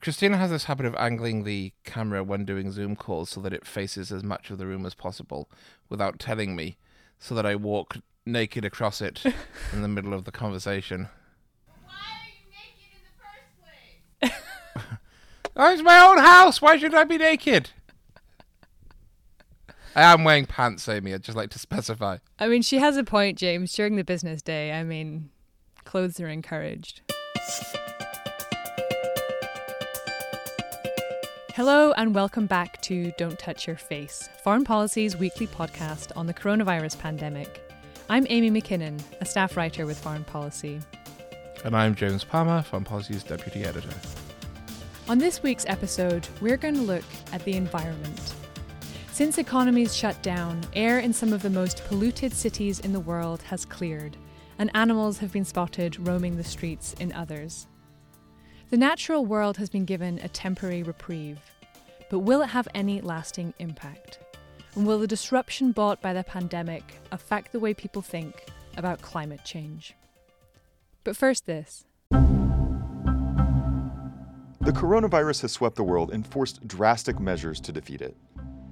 Christina has this habit of angling the camera when doing Zoom calls so that it faces as much of the room as possible without telling me, so that I walk naked across it in the middle of the conversation. Why are you naked in the first place? Oh, it's my own house. Why should I be naked? I am wearing pants, Amy. I'd just like to specify. I mean, she has a point, James. During the business day, I mean, clothes are encouraged. Hello, and welcome back to Don't Touch Your Face, Foreign Policy's weekly podcast on the coronavirus pandemic. I'm Amy McKinnon, a staff writer with Foreign Policy. And I'm James Palmer, Foreign Policy's deputy editor. On this week's episode, we're going to look at the environment. Since economies shut down, air in some of the most polluted cities in the world has cleared, and animals have been spotted roaming the streets in others. The natural world has been given a temporary reprieve, but will it have any lasting impact? And will the disruption brought by the pandemic affect the way people think about climate change? But first, this. The coronavirus has swept the world and forced drastic measures to defeat it.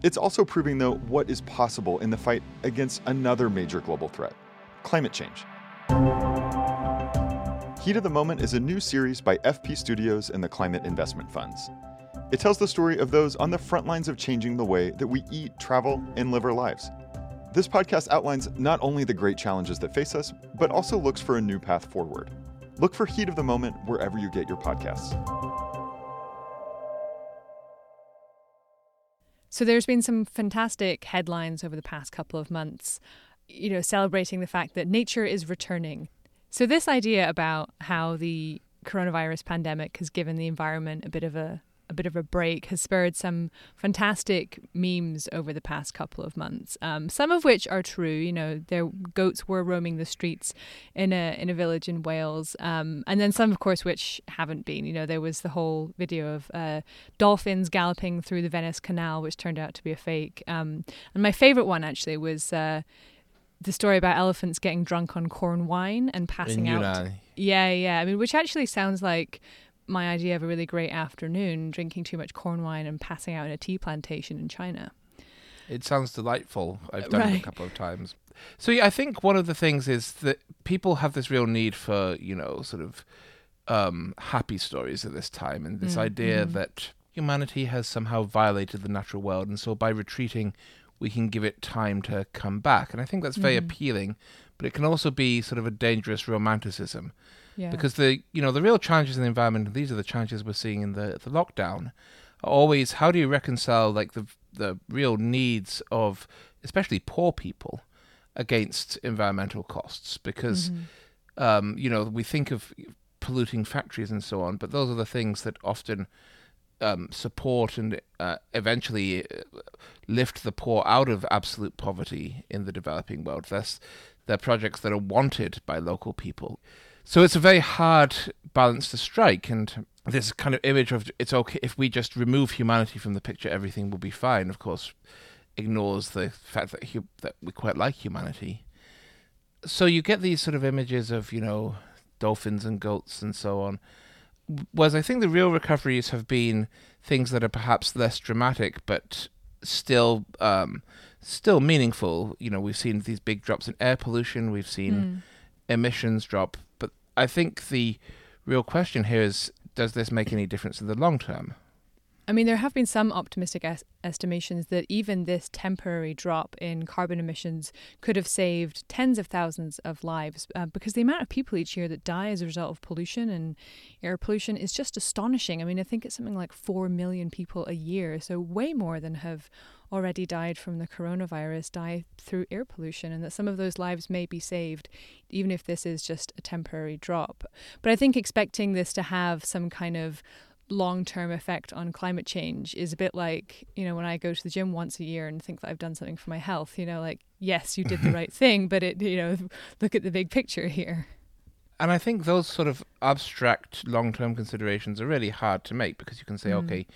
It's also proving, though, what is possible in the fight against another major global threat climate change. Heat of the Moment is a new series by FP Studios and the Climate Investment Funds. It tells the story of those on the front lines of changing the way that we eat, travel, and live our lives. This podcast outlines not only the great challenges that face us, but also looks for a new path forward. Look for Heat of the Moment wherever you get your podcasts. So there's been some fantastic headlines over the past couple of months, you know, celebrating the fact that nature is returning. So this idea about how the coronavirus pandemic has given the environment a bit of a a bit of a break has spurred some fantastic memes over the past couple of months. Um, some of which are true. You know, their goats were roaming the streets in a in a village in Wales, um, and then some, of course, which haven't been. You know, there was the whole video of uh, dolphins galloping through the Venice Canal, which turned out to be a fake. Um, and my favorite one actually was. Uh, the story about elephants getting drunk on corn wine and passing In out. Yunnan. Yeah, yeah. I mean, which actually sounds like my idea of a really great afternoon, drinking too much corn wine and passing out in a tea plantation in China. It sounds delightful. I've done it a couple of times. So yeah, I think one of the things is that people have this real need for, you know, sort of um, happy stories at this time, and this Mm, idea mhm. that humanity has somehow violated the natural world, and so by retreating, we can give it time to come back. And I think that's very Mhm. appealing, but it can also be sort of a dangerous romanticism Yeah. because the you know the real challenges in the environment and these are the challenges we're seeing in the the lockdown are always how do you reconcile like the the real needs of especially poor people against environmental costs because Mhm. um, you know we think of polluting factories and so on but those are the things that often um, support and uh, eventually uh, lift the poor out of absolute poverty in the developing world. Thus, they're projects that are wanted by local people. So it's a very hard balance to strike, and this kind of image of it's okay if we just remove humanity from the picture, everything will be fine. Of course, ignores the fact that hu- that we quite like humanity. So you get these sort of images of you know dolphins and goats and so on. Whereas I think the real recoveries have been things that are perhaps less dramatic, but still um, still meaningful. You know, we've seen these big drops in air pollution. We've seen Mm. emissions drop. But I think the real question here is does this make any difference in the long term? I mean, there have been some optimistic es- estimations that even this temporary drop in carbon emissions could have saved tens of thousands of lives uh, because the amount of people each year that die as a result of pollution and air pollution is just astonishing. I mean, I think it's something like 4 million people a year, so way more than have already died from the coronavirus die through air pollution, and that some of those lives may be saved even if this is just a temporary drop. But I think expecting this to have some kind of long term effect on climate change is a bit like, you know, when I go to the gym once a year and think that I've done something for my health, you know, like, yes, you did the right thing, but it, you know, look at the big picture here. And I think those sort of abstract long term considerations are really hard to make because you can say, Mm. okay,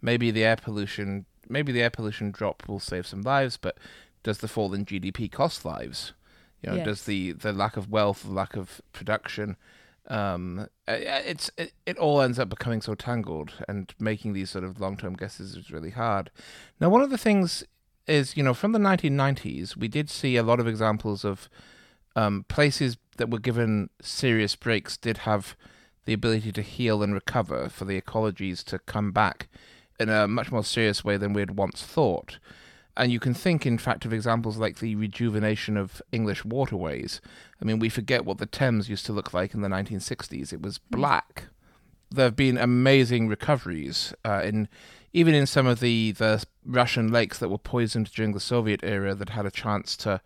maybe the air pollution maybe the air pollution drop will save some lives, but does the fall in GDP cost lives? You know, does the, the lack of wealth, the lack of production Um, it's it, it all ends up becoming so tangled, and making these sort of long term guesses is really hard. Now, one of the things is, you know, from the 1990s, we did see a lot of examples of um, places that were given serious breaks did have the ability to heal and recover for the ecologies to come back in a much more serious way than we had once thought. And you can think, in fact, of examples like the rejuvenation of English waterways. I mean, we forget what the Thames used to look like in the 1960s. It was black. There have been amazing recoveries uh, in even in some of the, the Russian lakes that were poisoned during the Soviet era that had a chance to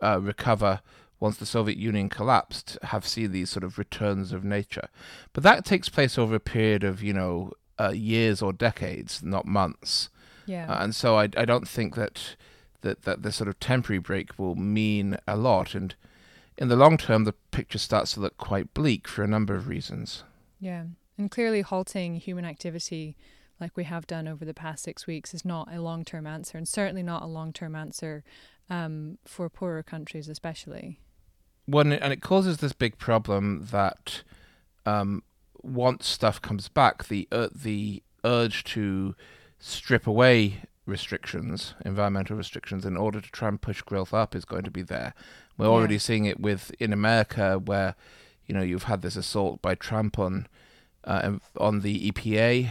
uh, recover once the Soviet Union collapsed, have seen these sort of returns of nature. But that takes place over a period of, you know, uh, years or decades, not months. Yeah. Uh, and so I, I don't think that, that, that this sort of temporary break will mean a lot. And in the long term, the picture starts to look quite bleak for a number of reasons. Yeah. And clearly, halting human activity like we have done over the past six weeks is not a long term answer, and certainly not a long term answer um, for poorer countries, especially. One, and it causes this big problem that um, once stuff comes back, the uh, the urge to strip away restrictions, environmental restrictions, in order to try and push growth up is going to be there. We're Yeah. already seeing it with in America, where you know you've had this assault by Trump on uh, on the EPA,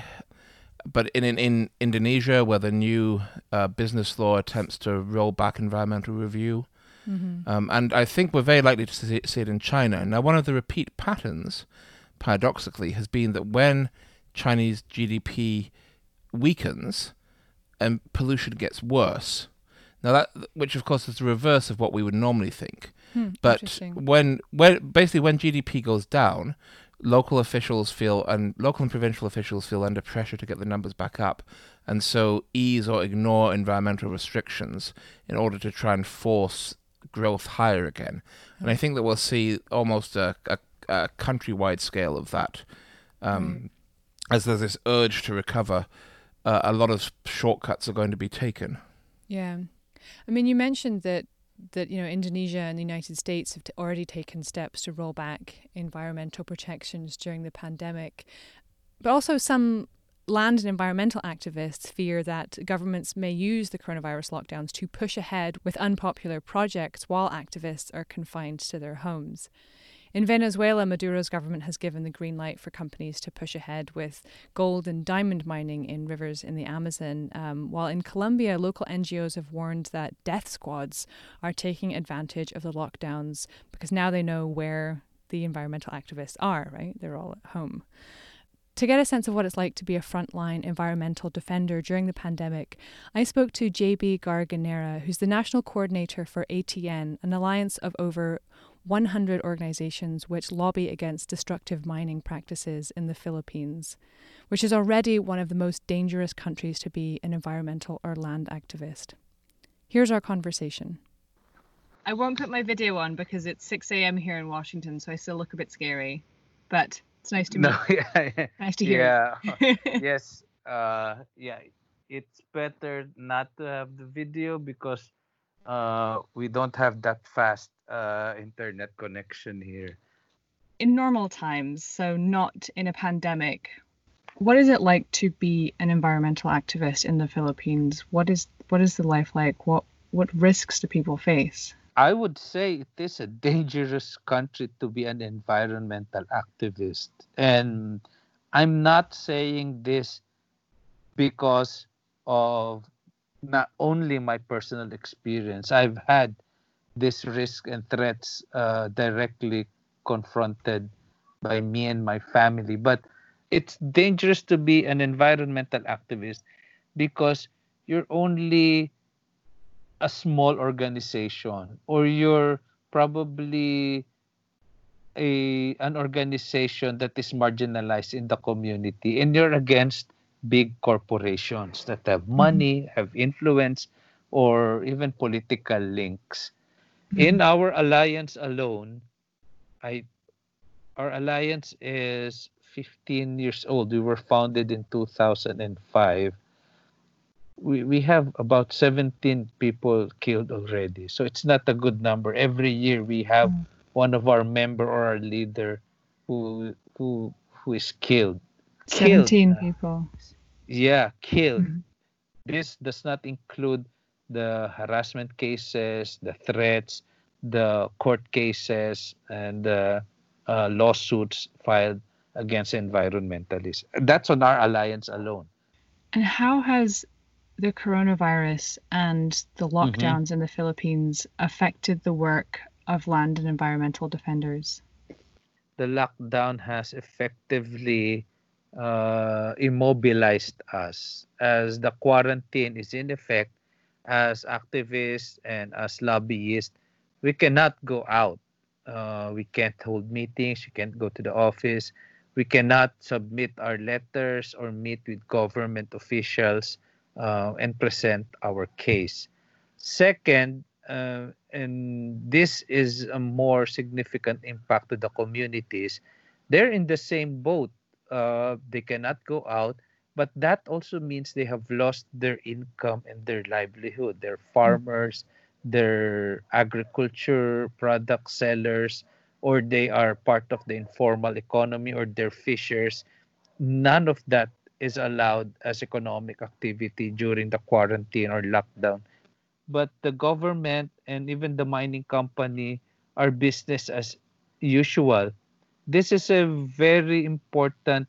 but in in, in Indonesia, where the new uh, business law attempts to roll back environmental review. Mm-hmm. Um, and I think we're very likely to see, see it in China. Now, one of the repeat patterns, paradoxically, has been that when Chinese GDP weakens and pollution gets worse, now that, which of course is the reverse of what we would normally think. Hmm, But when, when basically when GDP goes down, local officials feel and local and provincial officials feel under pressure to get the numbers back up, and so ease or ignore environmental restrictions in order to try and force growth higher again. And I think that we'll see almost a, a, a countrywide scale of that, um, as there's this urge to recover. Uh, a lot of shortcuts are going to be taken. Yeah, I mean, you mentioned that that you know Indonesia and the United States have t- already taken steps to roll back environmental protections during the pandemic, but also some land and environmental activists fear that governments may use the coronavirus lockdowns to push ahead with unpopular projects while activists are confined to their homes. In Venezuela, Maduro's government has given the green light for companies to push ahead with gold and diamond mining in rivers in the Amazon, um, while in Colombia, local NGOs have warned that death squads are taking advantage of the lockdowns because now they know where the environmental activists are, right? They're all at home. To get a sense of what it's like to be a frontline environmental defender during the pandemic, I spoke to JB Garganera, who's the national coordinator for ATM, an alliance of over 100 organizations which lobby against destructive mining practices in the Philippines, which is already one of the most dangerous countries to be an environmental or land activist. Here's our conversation. I won't put my video on because it's 6 a.m. here in Washington, so I still look a bit scary. But it's nice to meet. No, yeah, Nice to hear. yeah, yes, uh, yeah. It's better not to have the video because uh, we don't have that fast uh, internet connection here. in normal times, so not in a pandemic, what is it like to be an environmental activist in the Philippines? What is what is the life like? What what risks do people face? I would say it is a dangerous country to be an environmental activist. And I'm not saying this because of not only my personal experience. I've had this risk and threats uh, directly confronted by me and my family. But it's dangerous to be an environmental activist because you're only a small organization or you're probably a an organization that is marginalized in the community and you're against big corporations that have money have influence or even political links in our alliance alone i our alliance is 15 years old we were founded in 2005 we, we have about 17 people killed already. So it's not a good number. Every year we have one of our member or our leader who who who is killed. Killed. 17 uh, people. Yeah, killed. Mhm. This does not include the harassment cases, the threats, the court cases, and the uh, lawsuits filed against environmentalists. That's on our alliance alone. And how has the coronavirus and the Mm-hmm. lockdowns in the Philippines affected the work of land and environmental defenders? The lockdown has effectively uh, immobilized us as the quarantine is in effect as activists and as lobbyists we cannot go out. Uh, we can't hold meetings we can't go to the office. We cannot submit our letters or meet with government officials uh, and present our case. Second uh, and this is a more significant impact to the communities. They're in the same boat. Uh, they cannot go out but that also means they have lost their income and their livelihood. They're mm. farmers they're agriculture product sellers or they are part of the informal economy or they're fishers. None of that is allowed as economic activity during the quarantine or lockdown. But the government and even the mining company are business as usual. This is a very important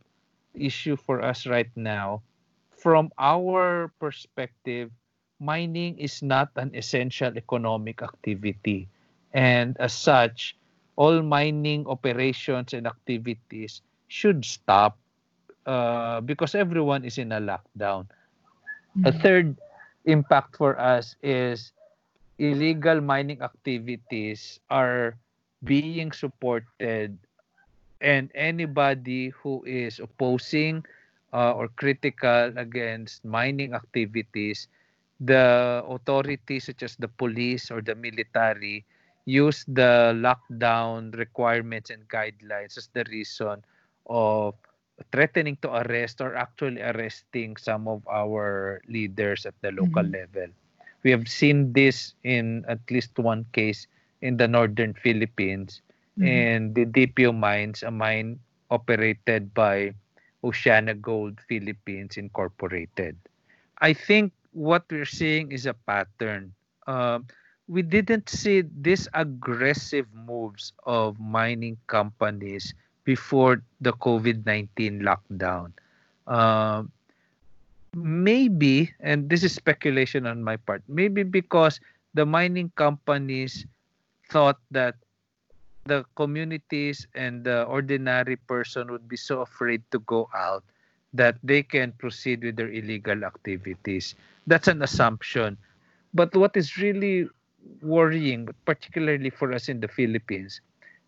issue for us right now. From our perspective, mining is not an essential economic activity. And as such, all mining operations and activities should stop uh, because everyone is in a lockdown. A third impact for us is illegal mining activities are being supported and anybody who is opposing uh, or critical against mining activities the authorities such as the police or the military use the lockdown requirements and guidelines as the reason of threatening to arrest or actually arresting some of our leaders at the local Mhm. level we have seen this in at least one case in the northern philippines Mhm. and the Didipio Mines, a mine operated by OceanaGold Philippines Incorporated. I think what we're seeing is a pattern. Um, we didn't see these aggressive moves of mining companies before the COVID 19 lockdown. Um, maybe, and this is speculation on my part, maybe because the mining companies thought that the communities and the ordinary person would be so afraid to go out that they can proceed with their illegal activities. That's an assumption. But what is really worrying, particularly for us in the Philippines,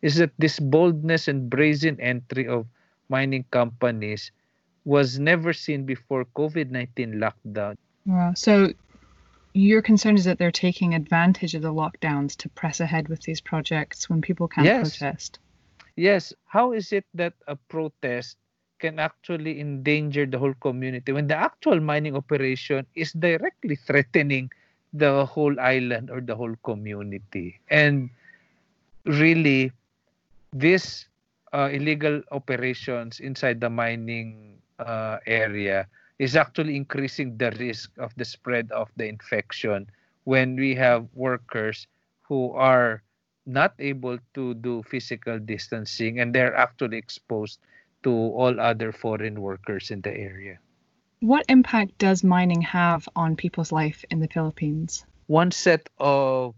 is that this boldness and brazen entry of mining companies was never seen before COVID 19 lockdown. Wow. So your concern is that they're taking advantage of the lockdowns to press ahead with these projects when people can't Yes. protest. Yes, how is it that a protest can actually endanger the whole community when the actual mining operation is directly threatening the whole island or the whole community? And really, this uh, illegal operations inside the mining uh, area is actually increasing the risk of the spread of the infection when we have workers who are not able to do physical distancing and they're actually exposed to all other foreign workers in the area. What impact does mining have on people's life in the Philippines? One set of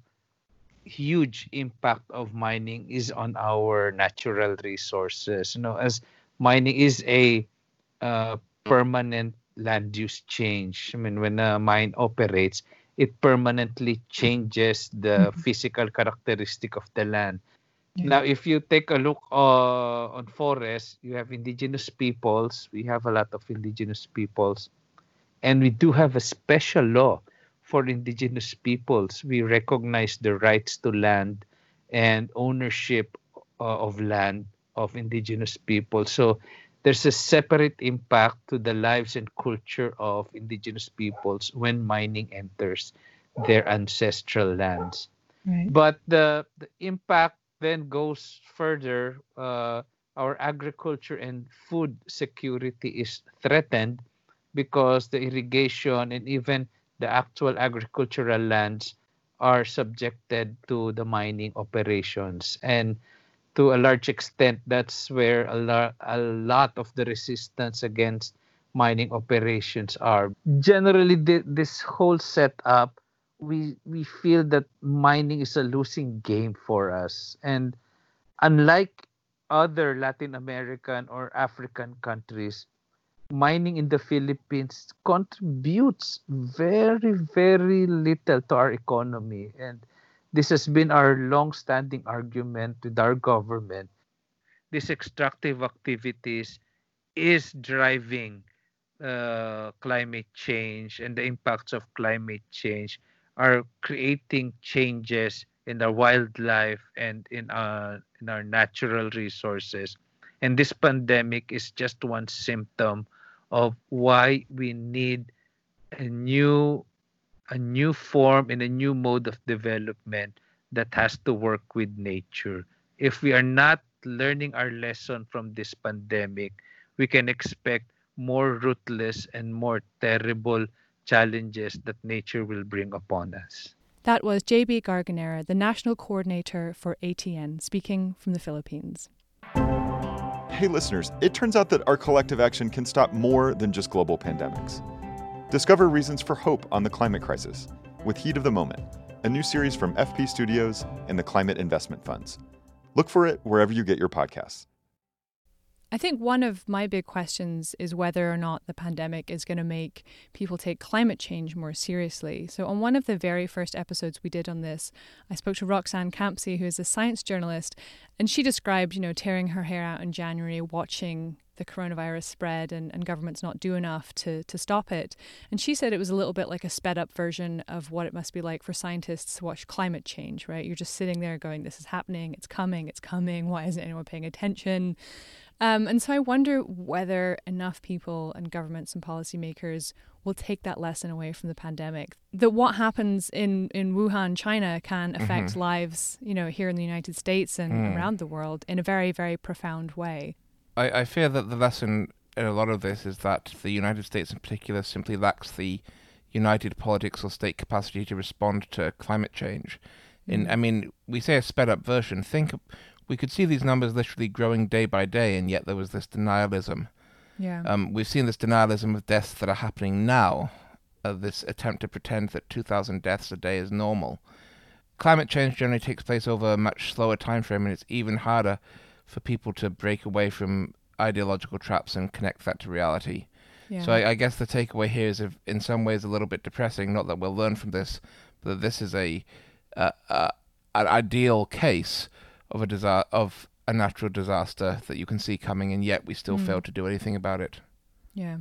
huge impact of mining is on our natural resources. You know, as mining is a uh, permanent land use change. I mean, when a mine operates, it permanently changes the Mhm. physical characteristic of the land. Yeah. Now, if you take a look uh, on forests, you have indigenous peoples. We have a lot of indigenous peoples. And we do have a special law for indigenous peoples. We recognize the rights to land and ownership uh, of land of indigenous people. So there's a separate impact to the lives and culture of indigenous peoples when mining enters their ancestral lands Right. but the, the impact then goes further uh, our agriculture and food security is threatened because the irrigation and even the actual agricultural lands are subjected to the mining operations and to a large extent that's where a, a lot of the resistance against mining operations are generally th- this whole setup we we feel that mining is a losing game for us and unlike other latin american or african countries mining in the Philippines contributes very, very little to our economy. And this has been our long-standing argument with our government. These extractive activities is driving uh, climate change and the impacts of climate change are creating changes in our wildlife and in our in our natural resources and this pandemic is just one symptom of why we need a new a new form and a new mode of development that has to work with nature. If we are not learning our lesson from this pandemic, we can expect more ruthless and more terrible challenges that nature will bring upon us. That was JB Garganera, the National Coordinator for ATM, speaking from the Philippines. Hey, listeners, it turns out that our collective action can stop more than just global pandemics. Discover reasons for hope on the climate crisis with Heat of the Moment, a new series from FP Studios and the Climate Investment Funds. Look for it wherever you get your podcasts. I think one of my big questions is whether or not the pandemic is going to make people take climate change more seriously. So, on one of the very first episodes we did on this, I spoke to Roxanne Khamsi, who is a science journalist, and she described, you know, tearing her hair out in January, watching the coronavirus spread and, and governments not do enough to, to stop it. And she said it was a little bit like a sped up version of what it must be like for scientists to watch climate change, right? You're just sitting there going, this is happening, it's coming, it's coming, why isn't anyone paying attention? Um, and so I wonder whether enough people and governments and policymakers will take that lesson away from the pandemic. That what happens in, in Wuhan, China, can affect Mhm. lives, you know, here in the United States and Mm. around the world in a very, very profound way. I, I fear that the lesson in a lot of this is that the United States in particular simply lacks the united politics or state capacity to respond to climate change. In I mean, we say a sped up version. Think we could see these numbers literally growing day by day, and yet there was this denialism. Yeah. Um, we've seen this denialism of deaths that are happening now. Uh, this attempt to pretend that 2,000 deaths a day is normal. Climate change generally takes place over a much slower time frame, and it's even harder for people to break away from ideological traps and connect that to reality. yeah. So I, I guess the takeaway here is, if, in some ways, a little bit depressing. Not that we'll learn from this, but that this is a uh, uh, an ideal case of a disa- of a natural disaster that you can see coming, and yet we still Mm. fail to do anything about it. Yeah.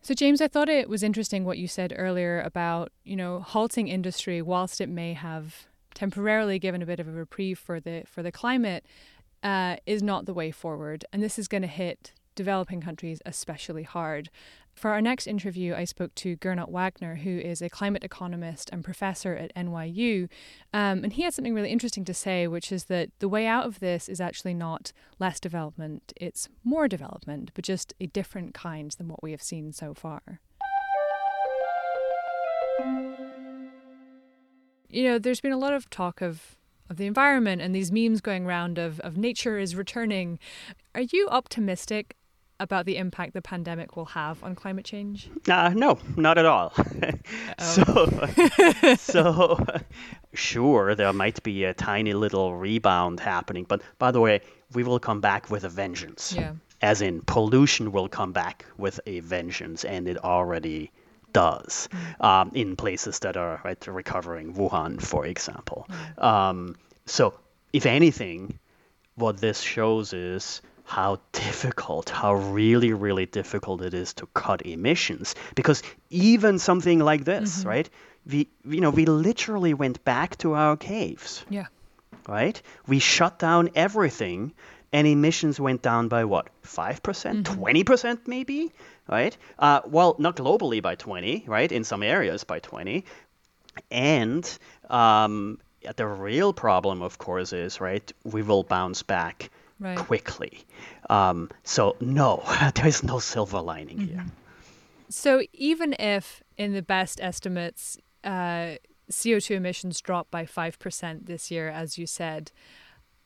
So, James, I thought it was interesting what you said earlier about, you know, halting industry, whilst it may have temporarily given a bit of a reprieve for the for the climate, uh, is not the way forward. And this is going to hit developing countries especially hard. For our next interview, I spoke to Gernot Wagner, who is a climate economist and professor at NYU. Um, and he had something really interesting to say, which is that the way out of this is actually not less development, it's more development, but just a different kind than what we have seen so far. You know, there's been a lot of talk of of the environment and these memes going around of, of nature is returning. Are you optimistic about the impact the pandemic will have on climate change? Uh, no, not at all. so, so sure, there might be a tiny little rebound happening, but by the way, we will come back with a vengeance. Yeah. As in, pollution will come back with a vengeance, and it already does um, in places that are right recovering, Wuhan, for example. Um, so, if anything, what this shows is how difficult, how really, really difficult it is to cut emissions. Because even something like this, right? We, you know, we literally went back to our caves, Yeah. right? We shut down everything, and emissions went down by what? Five percent, twenty percent, maybe, right? Uh, well, not globally by twenty, right? In some areas by twenty, and um, the real problem, of course, is right. We will bounce back Right. quickly. Um, so no, there is no silver lining here. So even if, in the best estimates, uh, CO2 emissions drop by 5% this year, as you said,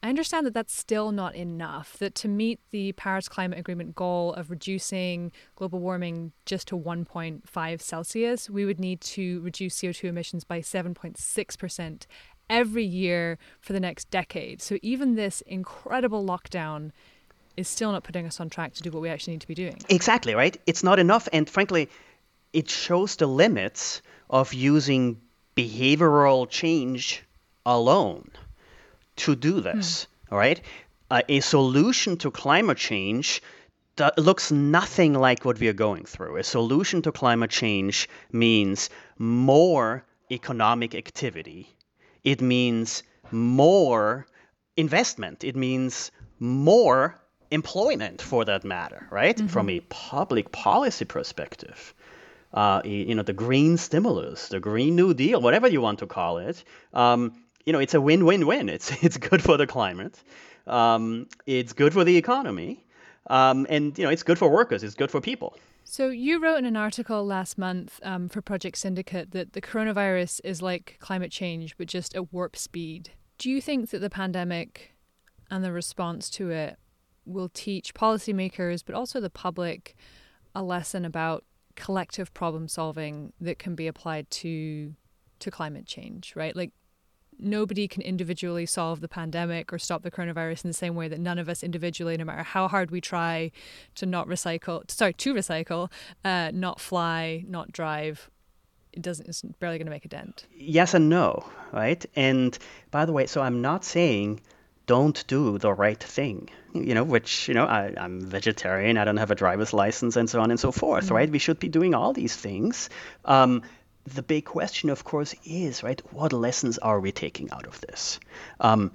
I understand that that's still not enough. That to meet the Paris Climate Agreement goal of reducing global warming just to 1.5 Celsius, we would need to reduce CO2 emissions by 7.6% every year for the next decade. So even this incredible lockdown is still not putting us on track to do what we actually need to be doing. Exactly, right? It's not enough. And frankly, it shows the limits of using behavioral change alone to do this, all right? Uh, a solution to climate change that looks nothing like what we are going through. A solution to climate change means more economic activity. It means more investment. It means more employment for that matter, right? From a public policy perspective. Uh, you know, the green stimulus, the green new deal, whatever you want to call it. Um, you know, it's a win-win-win. It's it's good for the climate. Um, it's good for the economy. Um, and you know, it's good for workers. It's good for people. So, you wrote in an article last month um, for Project Syndicate that the coronavirus is like climate change, but just at warp speed. Do you think that the pandemic and the response to it will teach policymakers, but also the public, a lesson about collective problem solving that can be applied to to climate change? Right, like nobody can individually solve the pandemic or stop the coronavirus in the same way that none of us individually, no matter how hard we try to not recycle, sorry, to recycle, uh, not fly, not drive, it doesn't, it's barely going to make a dent. yes and no, right? And by the way, so I'm not saying don't do the right thing, you know, which, you know, I, I'm vegetarian, I don't have a driver's license, and so on and so forth, right? We should be doing all these things. Um, the big question, of course, is, right, what lessons are we taking out of this? Um,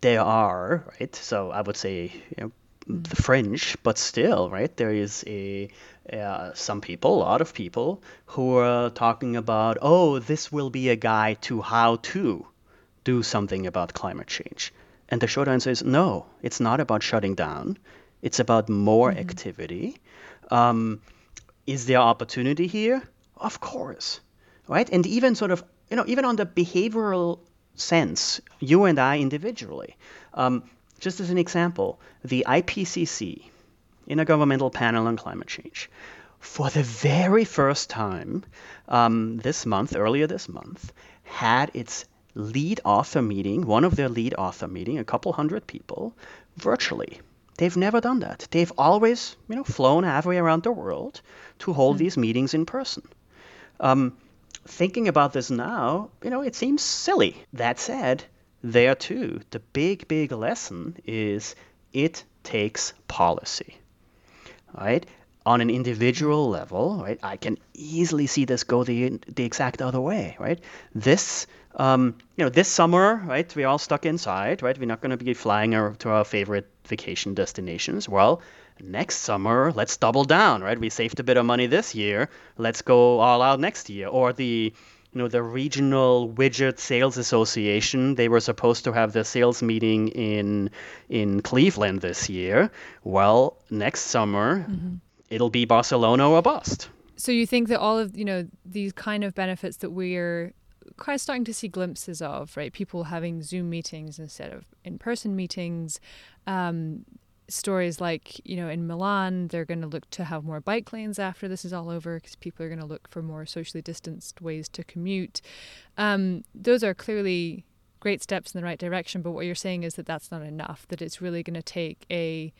there are, right? So I would say, you know, the fringe, but still, right? There is a uh, some people, a lot of people, who are talking about, oh, this will be a guide to how to do something about climate change. And the short answer is no, it's not about shutting down. It's about more activity. Um, is there opportunity here? Of course, right? And even sort of, you know, even on the behavioral sense, you and I individually. Um, just as an example, the IPCC, Intergovernmental Panel on Climate Change, for the very first time um, this month, earlier this month, had its lead author meeting, one of their lead author meeting, a couple hundred people, virtually. They've never done that. They've always, you know, flown halfway around the world to hold these meetings in person. Um, thinking about this now, you know, it seems silly. That said, there too, the big, big lesson is it takes policy right? On an individual level, right? I can easily see this go the the exact other way, right? This, um, you know, this summer, right? We're all stuck inside, right? We're not going to be flying our, to our favorite vacation destinations. Well, next summer, let's double down, right? We saved a bit of money this year. Let's go all out next year. Or the you know the regional widget sales association they were supposed to have their sales meeting in in cleveland this year well next summer it'll be barcelona or bust So you think that all of you know these kind of benefits that we're kind of starting to see glimpses of, right? People having Zoom meetings instead of in-person meetings. Um, stories like you know in Milan, they're going to look to have more bike lanes after this is all over because people are going to look for more socially distanced ways to commute. Um, those are clearly great steps in the right direction, but what you're saying is that that's not enough. That it's really going to take a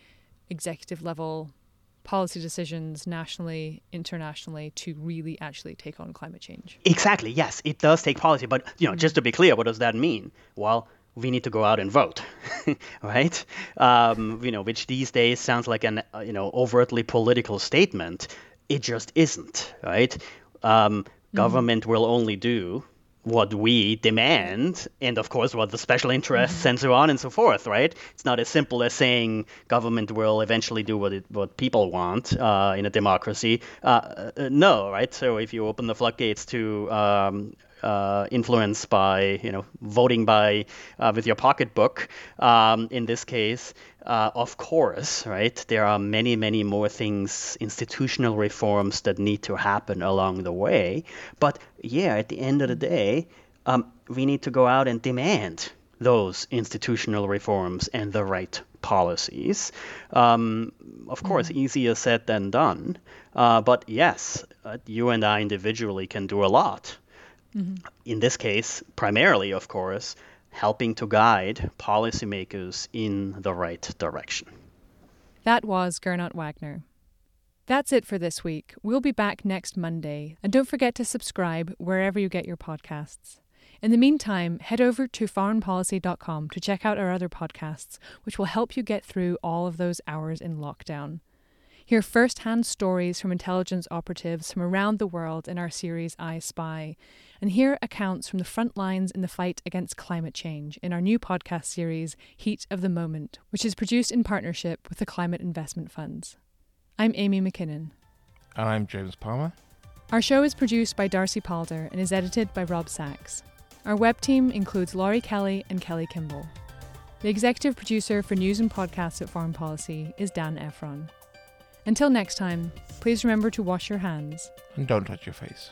executive level policy decisions nationally, internationally to really actually take on climate change. Exactly. Yes, it does take policy, but you know, just to be clear, what does that mean? Well, we need to go out and vote, right? Um, you know, which these days sounds like an uh, you know overtly political statement. It just isn't, right? Um, Government will only do what we demand, and of course, what the special interests and so on and so forth, right? It's not as simple as saying government will eventually do what it, what people want uh, in a democracy. Uh, uh, no, right? So if you open the floodgates to um, uh, influenced by you know voting by uh, with your pocketbook. Um, in this case, uh, of course, right? There are many, many more things, institutional reforms that need to happen along the way. But yeah, at the end of the day, um, we need to go out and demand those institutional reforms and the right policies. Um, of course, mm. easier said than done. Uh, but yes, uh, you and I individually can do a lot. Mm-hmm. In this case, primarily, of course, helping to guide policymakers in the right direction. That was Gernot Wagner. That's it for this week. We'll be back next Monday, and don't forget to subscribe wherever you get your podcasts. In the meantime, head over to foreignpolicy.com to check out our other podcasts, which will help you get through all of those hours in lockdown. Hear first hand stories from intelligence operatives from around the world in our series I Spy, and hear accounts from the front lines in the fight against climate change in our new podcast series, Heat of the Moment, which is produced in partnership with the Climate Investment Funds. I'm Amy McKinnon. And I'm James Palmer. Our show is produced by Darcy Palder and is edited by Rob Sachs. Our web team includes Laurie Kelly and Kelly Kimball. The executive producer for news and podcasts at Foreign Policy is Dan Ephron. Until next time, please remember to wash your hands. And don't touch your face.